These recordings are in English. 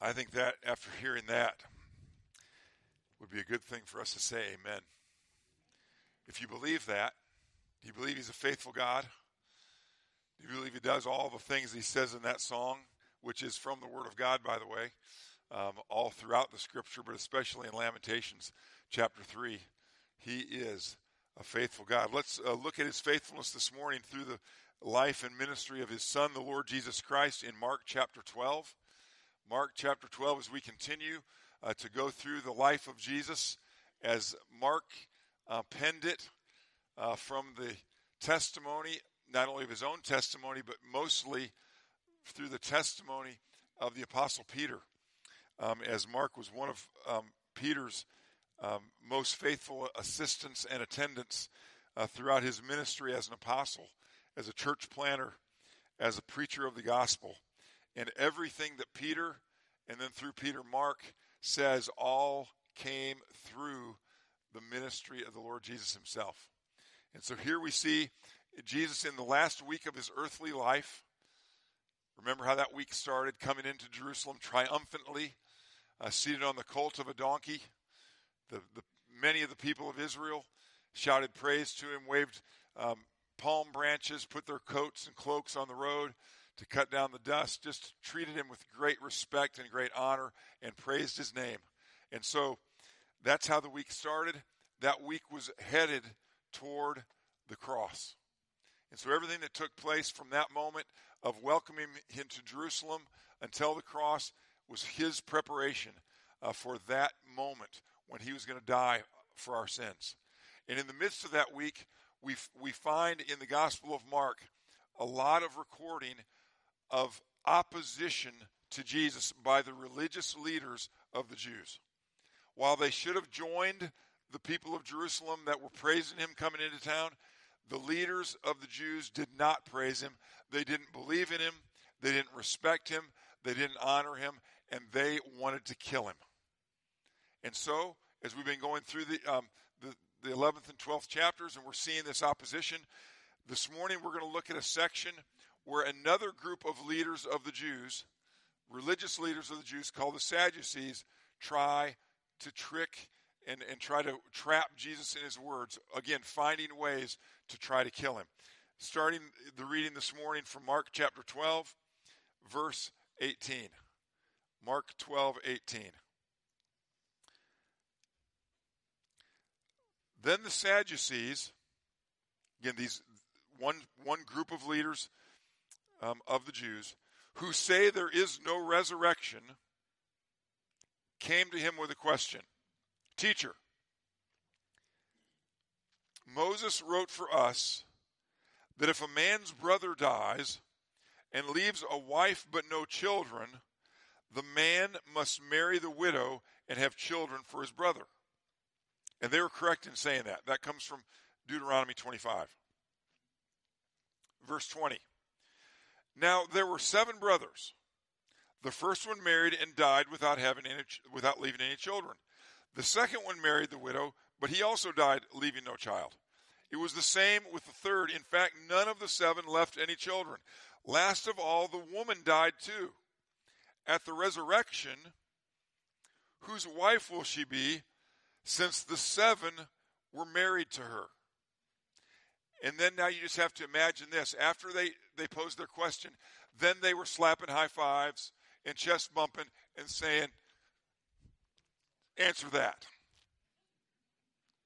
I think that after hearing that would be a good thing for us to say amen. If you believe that, do you believe he's a faithful God? Do you believe he does all the things he says in that song, which is from the Word of God, by the way, um, all throughout the Scripture, but especially in Lamentations chapter 3? He is a faithful God. Let's uh, look at his faithfulness this morning through the life and ministry of his Son, the Lord Jesus Christ, in Mark chapter 12. Mark chapter 12, as we continue uh, to go through the life of Jesus, as Mark uh, penned it uh, from the testimony, not only of his own testimony, but mostly through the testimony of the Apostle Peter, um, as Mark was one of um, Peter's um, most faithful assistants and attendants uh, throughout his ministry as an apostle, as a church planter, as a preacher of the gospel. And everything that Peter and then through Peter, Mark says all came through the ministry of the Lord Jesus himself. And so here we see Jesus in the last week of his earthly life. Remember how that week started, coming into Jerusalem triumphantly, uh, seated on the colt of a donkey. The, the, many of the people of Israel shouted praise to him, waved um, palm branches, put their coats and cloaks on the road to cut down the dust, just treated him with great respect and great honor and praised his name. And so that's how the week started. That week was headed toward the cross. And so everything that took place from that moment of welcoming him to Jerusalem until the cross was his preparation uh, for that moment when he was going to die for our sins. And in the midst of that week, we, we find in the Gospel of Mark a lot of recording of opposition to Jesus by the religious leaders of the Jews. While they should have joined the people of Jerusalem that were praising him coming into town, the leaders of the Jews did not praise him. They didn't believe in him. They didn't respect him. They didn't honor him. And they wanted to kill him. And so, as we've been going through the, um, the, the 11th and 12th chapters and we're seeing this opposition, this morning we're going to look at a section where another group of leaders of the Jews, religious leaders of the Jews called the Sadducees, try to trick and, and try to trap Jesus in his words, again, finding ways to try to kill him. Starting the reading this morning from Mark chapter 12, verse 18. Mark 12, 18. Then the Sadducees, again, these one one group of leaders um, of the Jews who say there is no resurrection came to him with a question Teacher, Moses wrote for us that if a man's brother dies and leaves a wife but no children, the man must marry the widow and have children for his brother. And they were correct in saying that. That comes from Deuteronomy 25. Verse 20. Now there were seven brothers. The first one married and died without having any, without leaving any children. The second one married the widow, but he also died leaving no child. It was the same with the third. In fact, none of the seven left any children. Last of all, the woman died too. At the resurrection, whose wife will she be, since the seven were married to her? And then now you just have to imagine this. After they, they posed their question, then they were slapping high fives and chest bumping and saying, Answer that.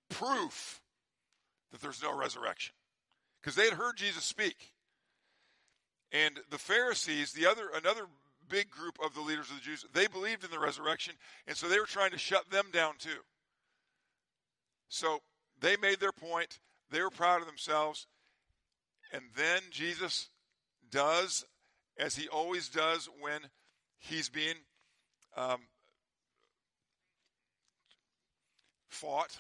Proof that there's no resurrection. Because they had heard Jesus speak. And the Pharisees, the other another big group of the leaders of the Jews, they believed in the resurrection, and so they were trying to shut them down too. So they made their point. They were proud of themselves. And then Jesus does, as he always does when he's being um, fought.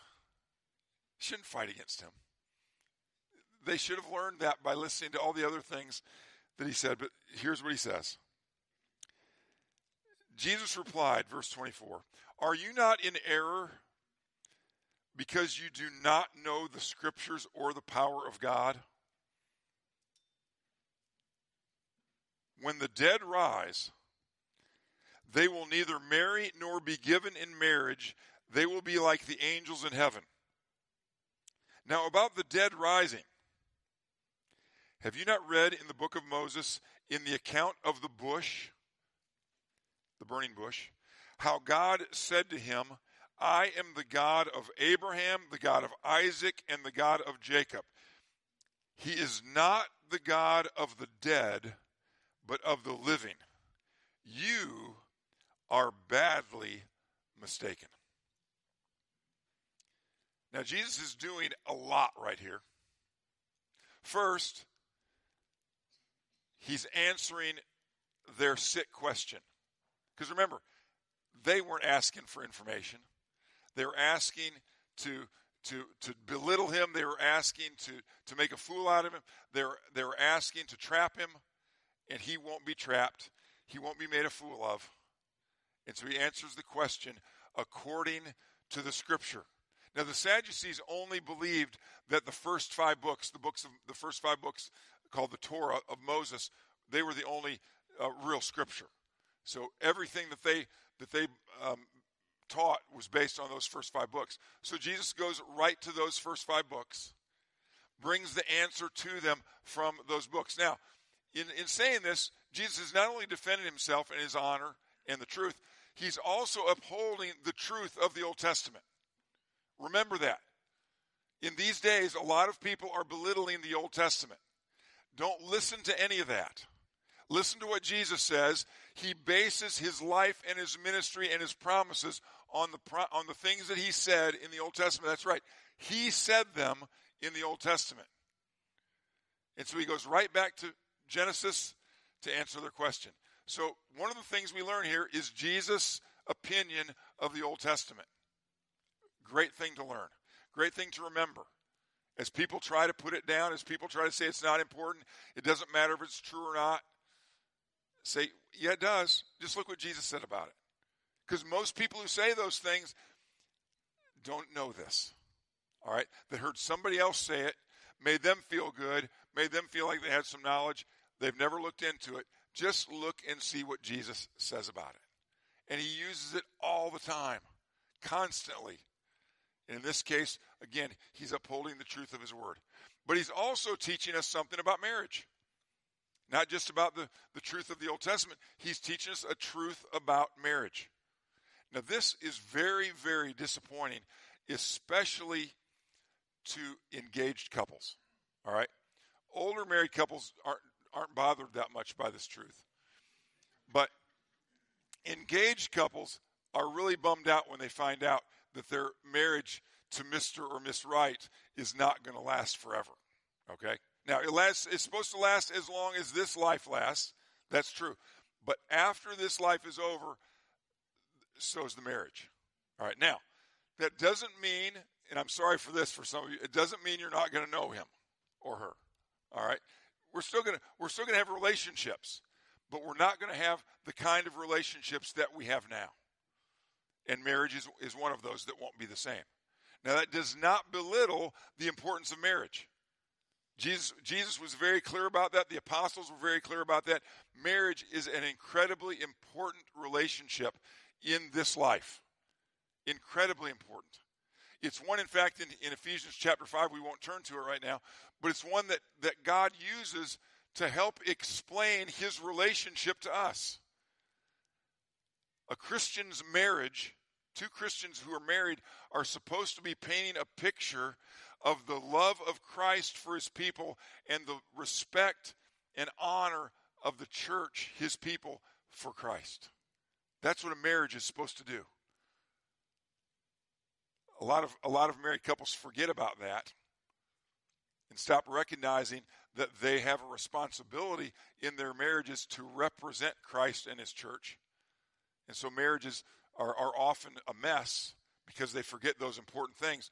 Shouldn't fight against him. They should have learned that by listening to all the other things that he said. But here's what he says Jesus replied, verse 24, Are you not in error? Because you do not know the scriptures or the power of God? When the dead rise, They will neither marry nor be given in marriage. They will be like the angels in heaven. Now, about the dead rising. Have you not read in the book of Moses, in the account of the bush, the burning bush, how God said to him, I am the God of Abraham, the God of Isaac, and the God of Jacob. He is not the God of the dead, but of the living. You are badly mistaken. Now, Jesus is doing a lot right here. First, he's answering their sick question. Because remember, they weren't asking for information. They were asking to to to belittle him. They were asking to to make a fool out of him. They're they were asking to trap him, and he won't be trapped. He won't be made a fool of. And so he answers the question according to the scripture. Now the Sadducees only believed that the first five books, the books of the first five books called the Torah of Moses, they were the only uh, real scripture. So everything that they that they um, taught was based on those first five books. So Jesus goes right to those first five books, brings the answer to them from those books. Now, in, in saying this, Jesus is not only defending himself and his honor and the truth, he's also upholding the truth of the Old Testament. Remember that. In these days, a lot of people are belittling the Old Testament. Don't listen to any of that. Listen to what Jesus says. He bases his life and his ministry and his promises on the on the things that he said in the Old Testament. That's right. He said them in the Old Testament. And so he goes right back to Genesis to answer their question. So one of the things we learn here is Jesus' opinion of the Old Testament. Great thing to learn. Great thing to remember. As people try to put it down, as people try to say it's not important, it doesn't matter if it's true or not. Say, yeah, it does. Just look what Jesus said about it. Because most people who say those things don't know this. All right? They heard somebody else say it, made them feel good, made them feel like they had some knowledge. They've never looked into it. Just look and see what Jesus says about it. And he uses it all the time, constantly. And in this case, again, he's upholding the truth of his word. But he's also teaching us something about marriage not just about the, the truth of the Old Testament. He's teaching us a truth about marriage. Now, this is very, very disappointing, especially to engaged couples. All right? Older married couples aren't, aren't bothered that much by this truth. But engaged couples are really bummed out when they find out that their marriage to Mr. or Miss Right is not going to last forever. Okay? Now, it lasts, it's supposed to last as long as this life lasts. That's true. But after this life is over, so is the marriage. All right. Now, that doesn't mean, and I'm sorry for this for some of you, it doesn't mean you're not going to know him or her. All right. We're still going to we're still going to have relationships, but we're not going to have the kind of relationships that we have now. And marriage is, is one of those that won't be the same. Now, that does not belittle the importance of marriage. Jesus, Jesus was very clear about that. The apostles were very clear about that. Marriage is an incredibly important relationship in this life. Incredibly important. It's one, in fact, in, in Ephesians chapter 5, we won't turn to it right now, but it's one that, that God uses to help explain his relationship to us. A Christian's marriage, two Christians who are married, are supposed to be painting a picture of the love of Christ for his people and the respect and honor of the church, his people, for Christ. That's what a marriage is supposed to do. A lot of a lot of married couples forget about that and stop recognizing that they have a responsibility in their marriages to represent Christ and his church. And so marriages are, are often a mess because they forget those important things.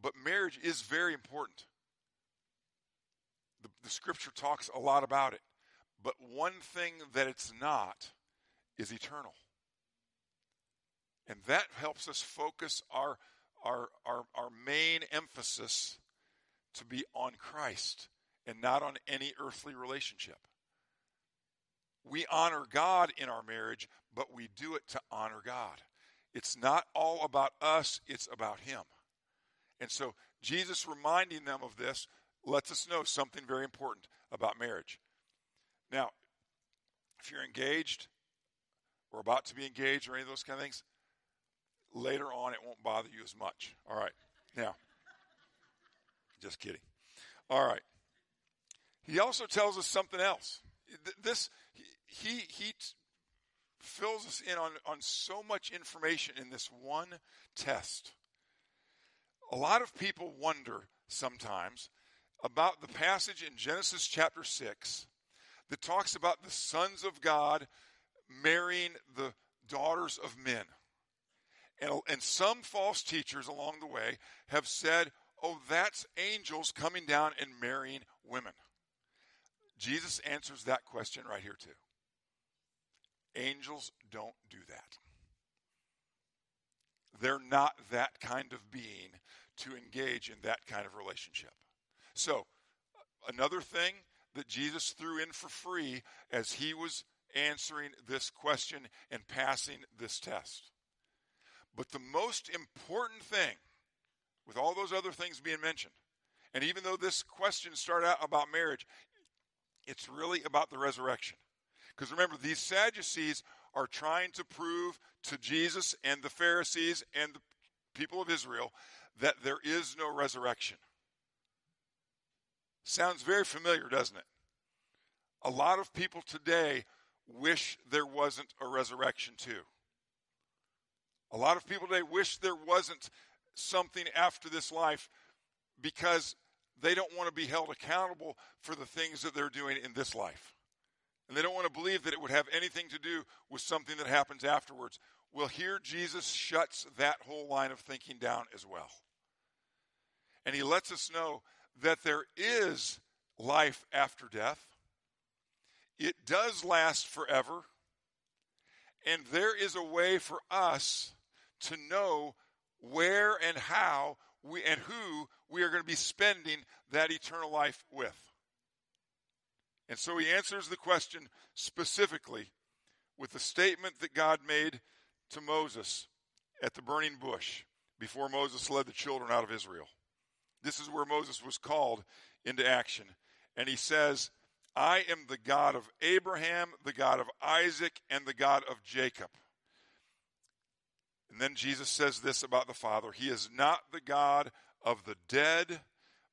But marriage is very important. The, the scripture talks a lot about it. But one thing that it's not is eternal. And that helps us focus our, our, our, our main emphasis to be on Christ and not on any earthly relationship. we honor God in our marriage, but we do it to honor God. It's not all about us, it's about Him. And so Jesus reminding them of this lets us know something very important about marriage. Now, if you're engaged or about to be engaged or any of those kind of things, later on it won't bother you as much. All right. Now, just kidding. All right. He also tells us something else. This he he fills us in on, on so much information in this one test. A lot of people wonder sometimes about the passage in Genesis chapter 6 that talks about the sons of God marrying the daughters of men. And, and some false teachers along the way have said, oh, that's angels coming down and marrying women. Jesus answers that question right here, too. Angels don't do that. They're not that kind of being to engage in that kind of relationship. So, another thing that Jesus threw in for free as he was answering this question and passing this test. But the most important thing, with all those other things being mentioned, and even though this question started out about marriage, it's really about the resurrection. Because remember, these Sadducees are trying to prove to Jesus and the Pharisees and the people of Israel that there is no resurrection. Sounds very familiar, doesn't it? A lot of people today wish there wasn't a resurrection, too. A lot of people today wish there wasn't something after this life because they don't want to be held accountable for the things that they're doing in this life. And they don't want to believe that it would have anything to do with something that happens afterwards. Well, here Jesus shuts that whole line of thinking down as well. And he lets us know that there is life after death. It does last forever. And there is a way for us to know where and how we and who we are going to be spending that eternal life with. And so he answers the question specifically with the statement that God made to Moses at the burning bush before Moses led the children out of Israel. This is where Moses was called into action. And he says, I am the God of Abraham, the God of Isaac, and the God of Jacob. And then Jesus says this about the Father He is not the God of the dead,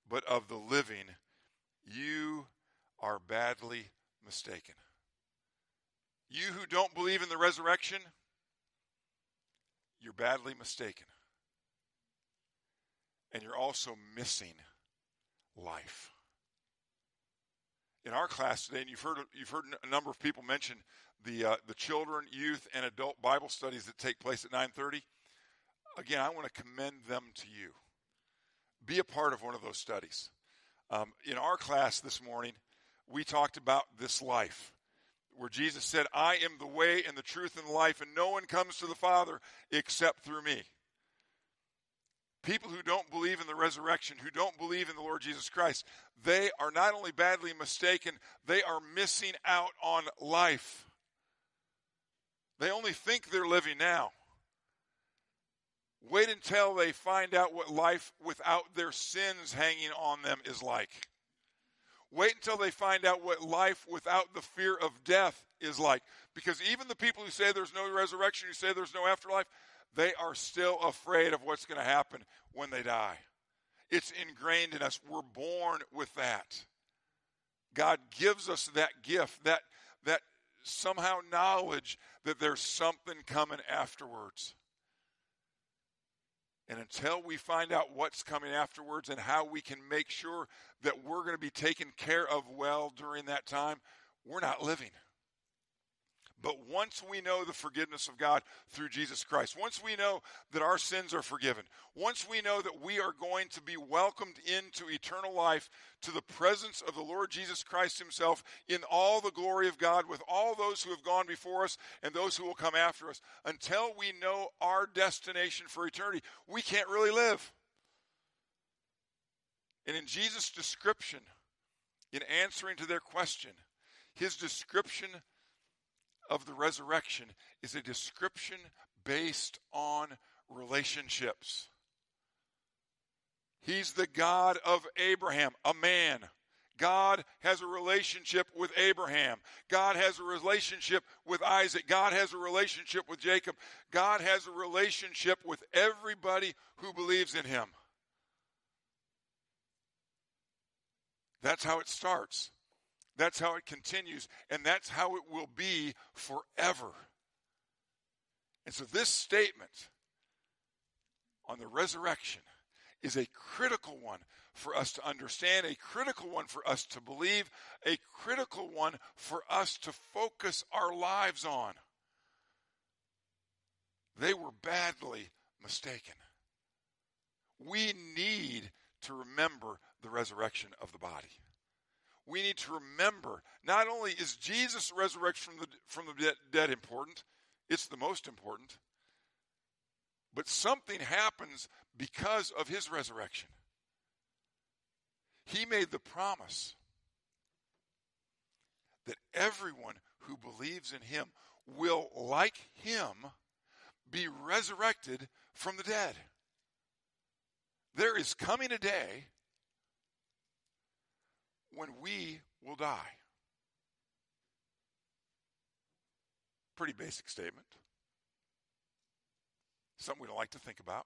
but of the living. You are badly mistaken. You who don't believe in the resurrection, you're badly mistaken. And you're also missing life. In our class today, and you've heard you've heard a number of people mention the uh, the children, youth, and adult Bible studies that take place at 9:30. Again, I want to commend them to you. Be a part of one of those studies. Um, in our class this morning, we talked about this life where Jesus said, I am the way and the truth and life, and no one comes to the Father except through me. People who don't believe in the resurrection, who don't believe in the Lord Jesus Christ, they are not only badly mistaken, they are missing out on life. They only think they're living now. Wait until they find out what life without their sins hanging on them is like. Wait until they find out what life without the fear of death is like. Because even the people who say there's no resurrection, who say there's no afterlife, they are still afraid of what's going to happen when they die. It's ingrained in us. We're born with that. God gives us that gift, that, that somehow knowledge that there's something coming afterwards. And until we find out what's coming afterwards and how we can make sure that we're going to be taken care of well during that time, we're not living. But once we know the forgiveness of God through Jesus Christ, once we know that our sins are forgiven, once we know that we are going to be welcomed into eternal life to the presence of the Lord Jesus Christ Himself in all the glory of God with all those who have gone before us and those who will come after us, until we know our destination for eternity, we can't really live. And in Jesus' description, in answering to their question, his description of the resurrection is a description based on relationships. He's the God of Abraham, a man. God has a relationship with Abraham. God has a relationship with Isaac. God has a relationship with Jacob. God has a relationship with everybody who believes in him. That's how it starts. That's how it continues. And that's how it will be forever. And so, this statement on the resurrection is a critical one for us to understand, a critical one for us to believe, a critical one for us to focus our lives on. They were badly mistaken. We need to remember the resurrection of the body. We need to remember not only is Jesus' resurrection from the, from the dead important, it's the most important, but something happens because of his resurrection. He made the promise that everyone who believes in him will, like him, be resurrected from the dead. There is coming a day when we will die. Pretty basic statement. Something we don't like to think about,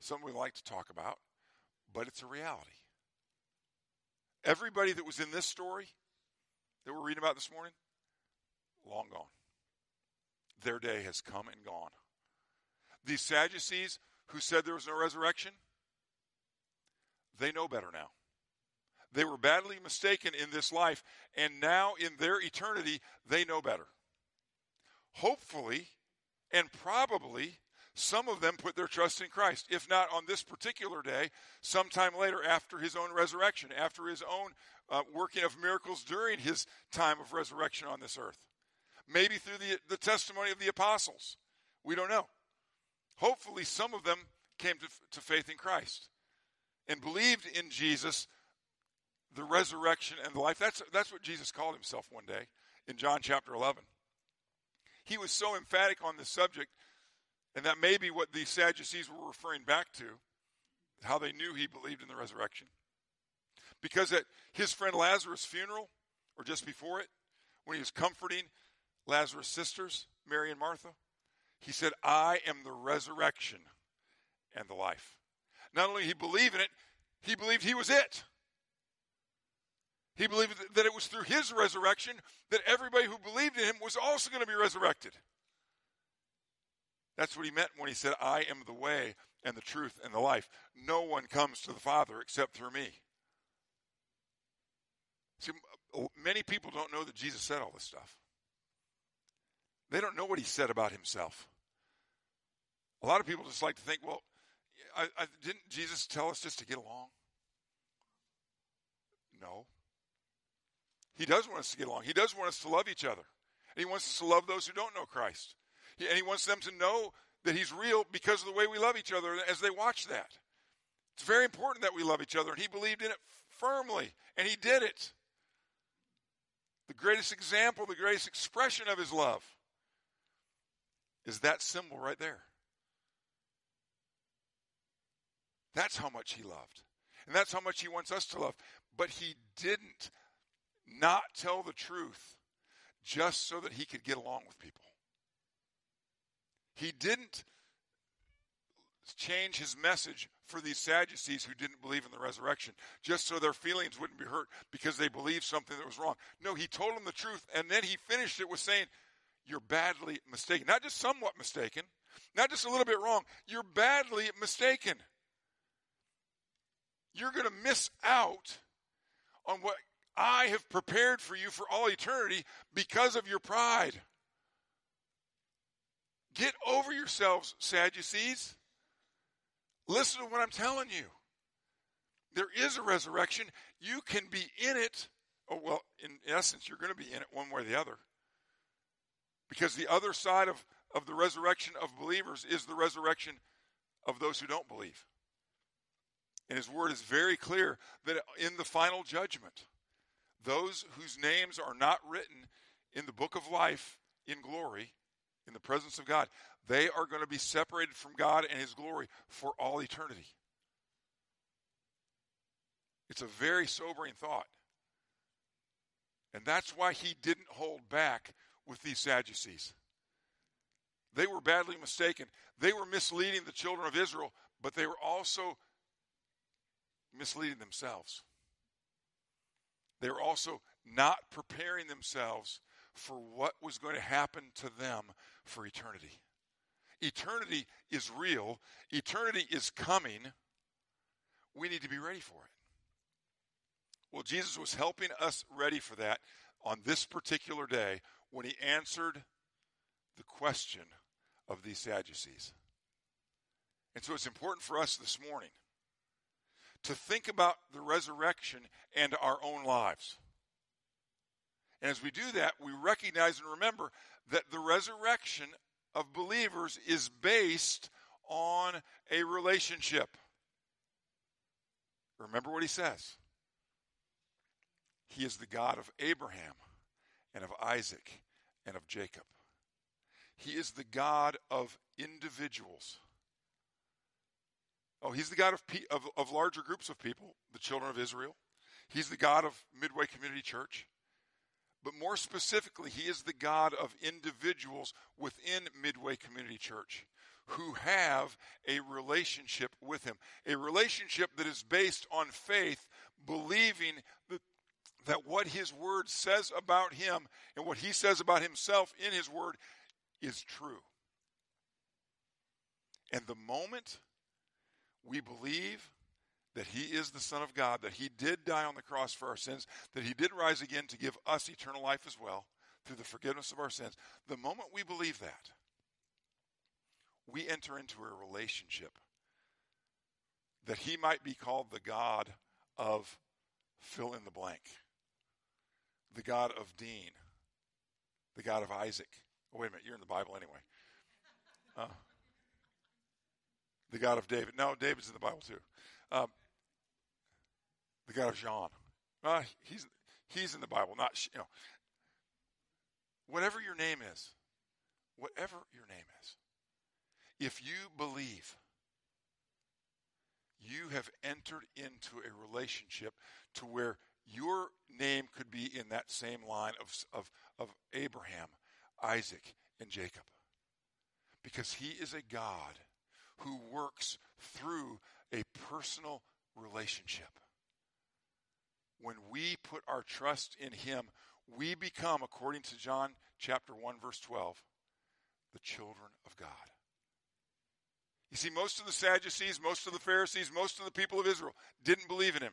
something we like to talk about, but it's a reality. Everybody that was in this story that we're reading about this morning, long gone. Their day has come and gone. These Sadducees who said there was no resurrection, they know better now. They were badly mistaken in this life, and now in their eternity, they know better. Hopefully, and probably, some of them put their trust in Christ. If not on this particular day, sometime later after his own resurrection, after his own uh, working of miracles during his time of resurrection on this earth. Maybe through the, the testimony of the apostles. We don't know. Hopefully, some of them came to, to faith in Christ and believed in Jesus, the resurrection and the life. That's, that's what Jesus called himself one day in John chapter 11. He was so emphatic on this subject, and that may be what the Sadducees were referring back to, how they knew he believed in the resurrection. Because at his friend Lazarus' funeral, or just before it, when he was comforting Lazarus' sisters, Mary and Martha, he said, I am the resurrection and the life. Not only he believed in it, he believed he was it. He believed that it was through his resurrection that everybody who believed in him was also going to be resurrected. That's what he meant when he said, I am the way and the truth and the life. No one comes to the Father except through me. See, many people don't know that Jesus said all this stuff. They don't know what he said about himself. A lot of people just like to think, well, I, I, didn't Jesus tell us just to get along? No. He does want us to get along. He does want us to love each other. And he wants us to love those who don't know Christ. And he wants them to know that he's real because of the way we love each other as they watch that. It's very important that we love each other, and he believed in it firmly, and he did it. The greatest example, the greatest expression of his love is that symbol right there. That's how much he loved. And that's how much he wants us to love. But he didn't not tell the truth just so that he could get along with people. He didn't change his message for these Sadducees who didn't believe in the resurrection, just so their feelings wouldn't be hurt because they believed something that was wrong. No, he told them the truth, and then he finished it with saying, You're badly mistaken. Not just somewhat mistaken, not just a little bit wrong, you're badly mistaken. You're going to miss out on what I have prepared for you for all eternity because of your pride. Get over yourselves, Sadducees. Listen to what I'm telling you. There is a resurrection. You can be in it. Oh, well, in essence, you're going to be in it one way or the other. Because the other side of, of the resurrection of believers is the resurrection of those who don't believe. And his word is very clear that in the final judgment, those whose names are not written in the book of life in glory in the presence of God. They are going to be separated from God and His glory for all eternity. It's a very sobering thought. And that's why he didn't hold back with these Sadducees. They were badly mistaken. They were misleading the children of Israel, but they were also misleading themselves. They were also not preparing themselves for what was going to happen to them for eternity. Eternity is real, eternity is coming. We need to be ready for it. Well, Jesus was helping us ready for that on this particular day when he answered the question of these Sadducees. And so it's important for us this morning to think about the resurrection and our own lives. And as we do that, we recognize and remember that the resurrection of believers is based on a relationship. Remember what he says. He is the God of Abraham and of Isaac and of Jacob. He is the God of individuals. Oh, he's the God of, of, of larger groups of people, the children of Israel. He's the God of Midway Community Church. But more specifically, he is the God of individuals within Midway Community Church who have a relationship with him. A relationship that is based on faith, believing that, that what his word says about him and what he says about himself in his word is true. And the moment we believe that he is the Son of God, that he did die on the cross for our sins, that he did rise again to give us eternal life as well through the forgiveness of our sins, the moment we believe that, we enter into a relationship that he might be called the God of fill in the blank, the God of Dean, the God of Isaac. Oh, wait a minute, you're in the Bible anyway. Uh, the God of David. No, David's in the Bible too. Um, the God of John. Uh, he's he's in the Bible, not you know. Whatever your name is, whatever your name is, if you believe, you have entered into a relationship to where your name could be in that same line of, of, of Abraham, Isaac, and Jacob. Because he is a God who works through a personal relationship. When we put our trust in him, we become, according to John chapter 1, verse 12, the children of God. You see, most of the Sadducees, most of the Pharisees, most of the people of Israel didn't believe in him.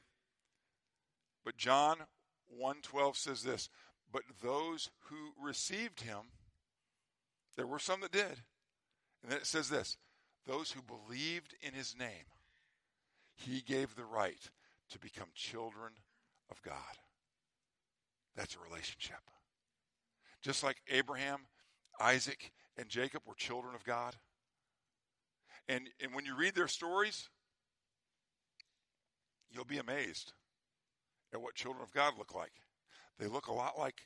But John 1:12 says this, but those who received him, there were some that did. And then it says this, those who believed in his name, he gave the right to become children of God. That's a relationship. Just like Abraham, Isaac, and Jacob were children of God. And, and when you read their stories, you'll be amazed at what children of God look like. They look a lot like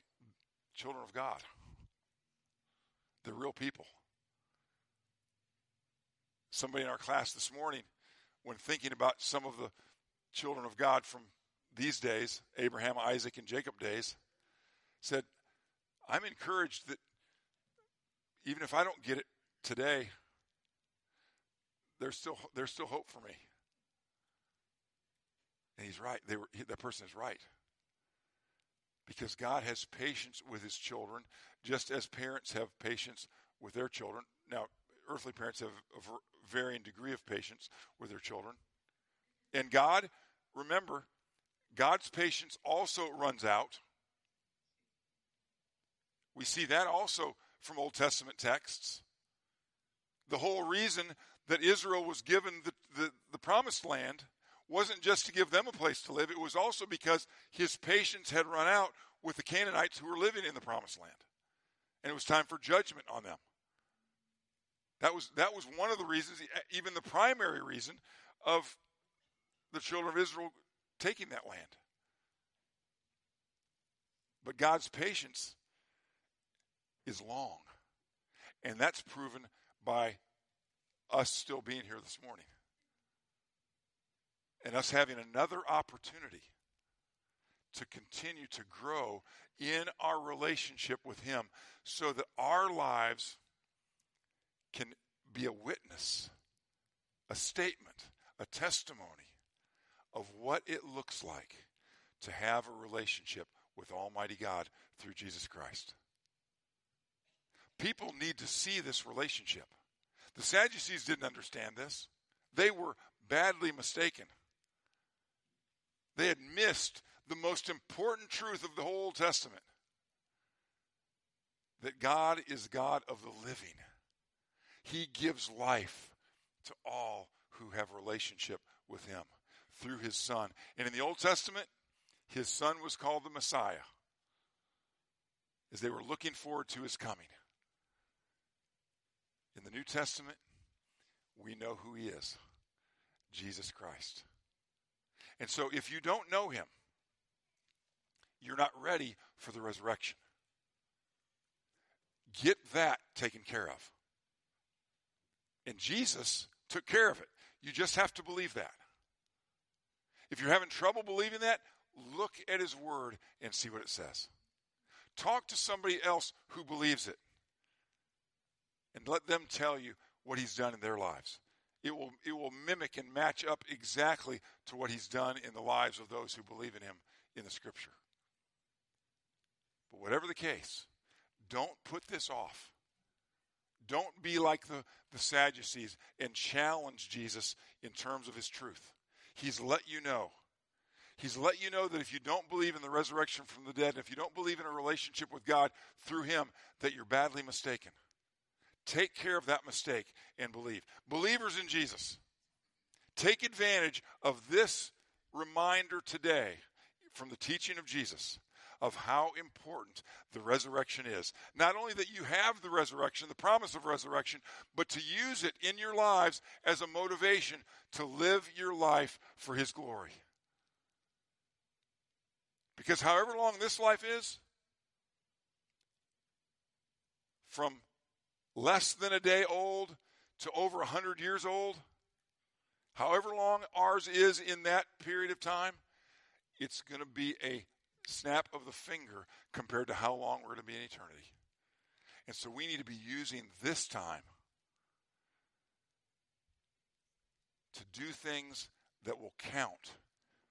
children of God. They're real people. Somebody in our class this morning, when thinking about some of the children of God from these days, Abraham, Isaac, and Jacob days, said, I'm encouraged that even if I don't get it today, there's still there's still hope for me. And he's right. They were that person is right. Because God has patience with his children, just as parents have patience with their children. Now, earthly parents have varying degree of patience with their children. And God, remember, God's patience also runs out. We see that also from Old Testament texts. The whole reason that Israel was given the, the, the, promised land wasn't just to give them a place to live, it was also because his patience had run out with the Canaanites who were living in the promised land. And it was time for judgment on them. That was, that was one of the reasons, even the primary reason, of the children of Israel taking that land. But God's patience is long. And that's proven by us still being here this morning and us having another opportunity to continue to grow in our relationship with Him so that our lives can be a witness, a statement, a testimony of what it looks like to have a relationship with Almighty God through Jesus Christ. People need to see this relationship. The Sadducees didn't understand this, they were badly mistaken. They had missed the most important truth of the whole Testament that God is God of the living. He gives life to all who have relationship with Him through His Son. And in the Old Testament, His Son was called the Messiah as they were looking forward to His coming. In the New Testament, we know who He is Jesus Christ. And so if you don't know Him, you're not ready for the resurrection. Get that taken care of. And Jesus took care of it. You just have to believe that. If you're having trouble believing that, look at his word and see what it says. Talk to somebody else who believes it. And let them tell you what he's done in their lives. It will, it will mimic and match up exactly to what he's done in the lives of those who believe in him in the scripture. But whatever the case, don't put this off. Don't be like the, the Sadducees and challenge Jesus in terms of his truth. He's let you know. He's let you know that if you don't believe in the resurrection from the dead, and if you don't believe in a relationship with God through him, that you're badly mistaken. Take care of that mistake and believe. Believers in Jesus, take advantage of this reminder today from the teaching of Jesus of how important the resurrection is. Not only that you have the resurrection, the promise of resurrection, but to use it in your lives as a motivation to live your life for His glory. Because however long this life is, from less than a day old to over a 100 years old, however long ours is in that period of time, it's going to be a snap of the finger compared to how long we're going to be in eternity. And so we need to be using this time to do things that will count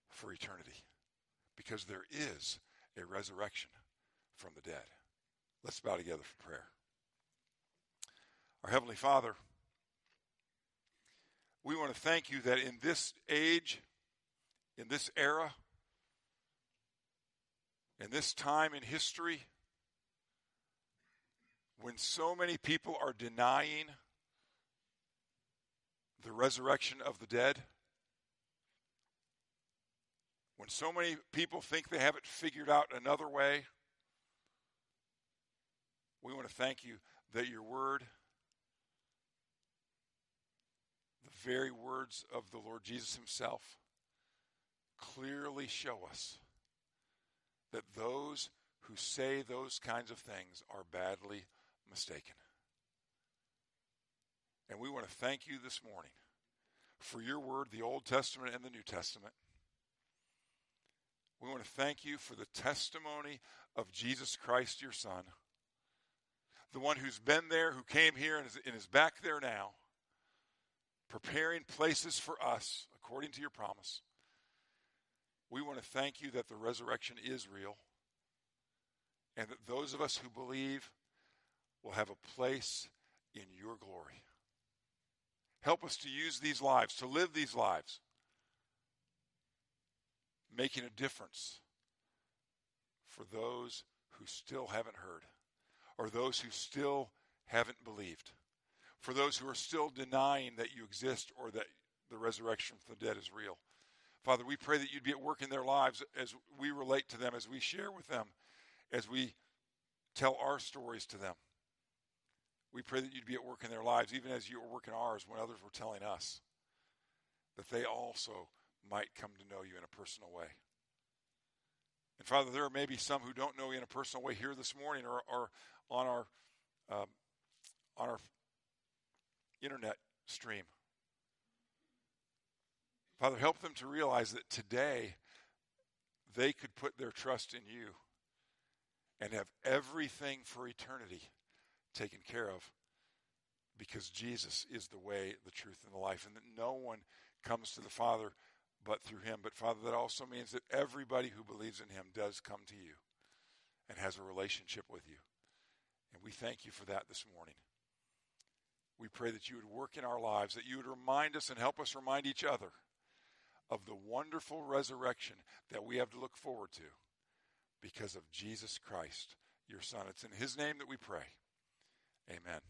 for eternity because there is a resurrection from the dead. Let's bow together for prayer. Our Heavenly Father, we want to thank you that in this age, in this era, in this time in history when so many people are denying the resurrection of the dead, when so many people think they have it figured out another way, we want to thank you that your word, the very words of the Lord Jesus himself, clearly show us that those who say those kinds of things are badly mistaken. And we want to thank you this morning for your word, the Old Testament and the New Testament. We want to thank you for the testimony of Jesus Christ, your Son, the one who's been there, who came here and is, and is back there now, preparing places for us according to your promise. We want to thank you that the resurrection is real and that those of us who believe will have a place in your glory. Help us to use these lives, to live these lives, making a difference for those who still haven't heard, or those who still haven't believed, for those who are still denying that you exist or that the resurrection from the dead is real. Father, we pray that you'd be at work in their lives as we relate to them, as we share with them, as we tell our stories to them. We pray that you'd be at work in their lives, even as you were working ours when others were telling us, that they also might come to know you in a personal way. And Father, there are maybe some who don't know you in a personal way here this morning or, or on our um, on our internet stream. Father, help them to realize that today they could put their trust in you and have everything for eternity taken care of because Jesus is the way, the truth, and the life, and that no one comes to the Father but through him. But Father, that also means that everybody who believes in him does come to you and has a relationship with you. And we thank you for that this morning. We pray that you would work in our lives, that you would remind us and help us remind each other of the wonderful resurrection that we have to look forward to because of Jesus Christ, your Son. It's in his name that we pray. Amen.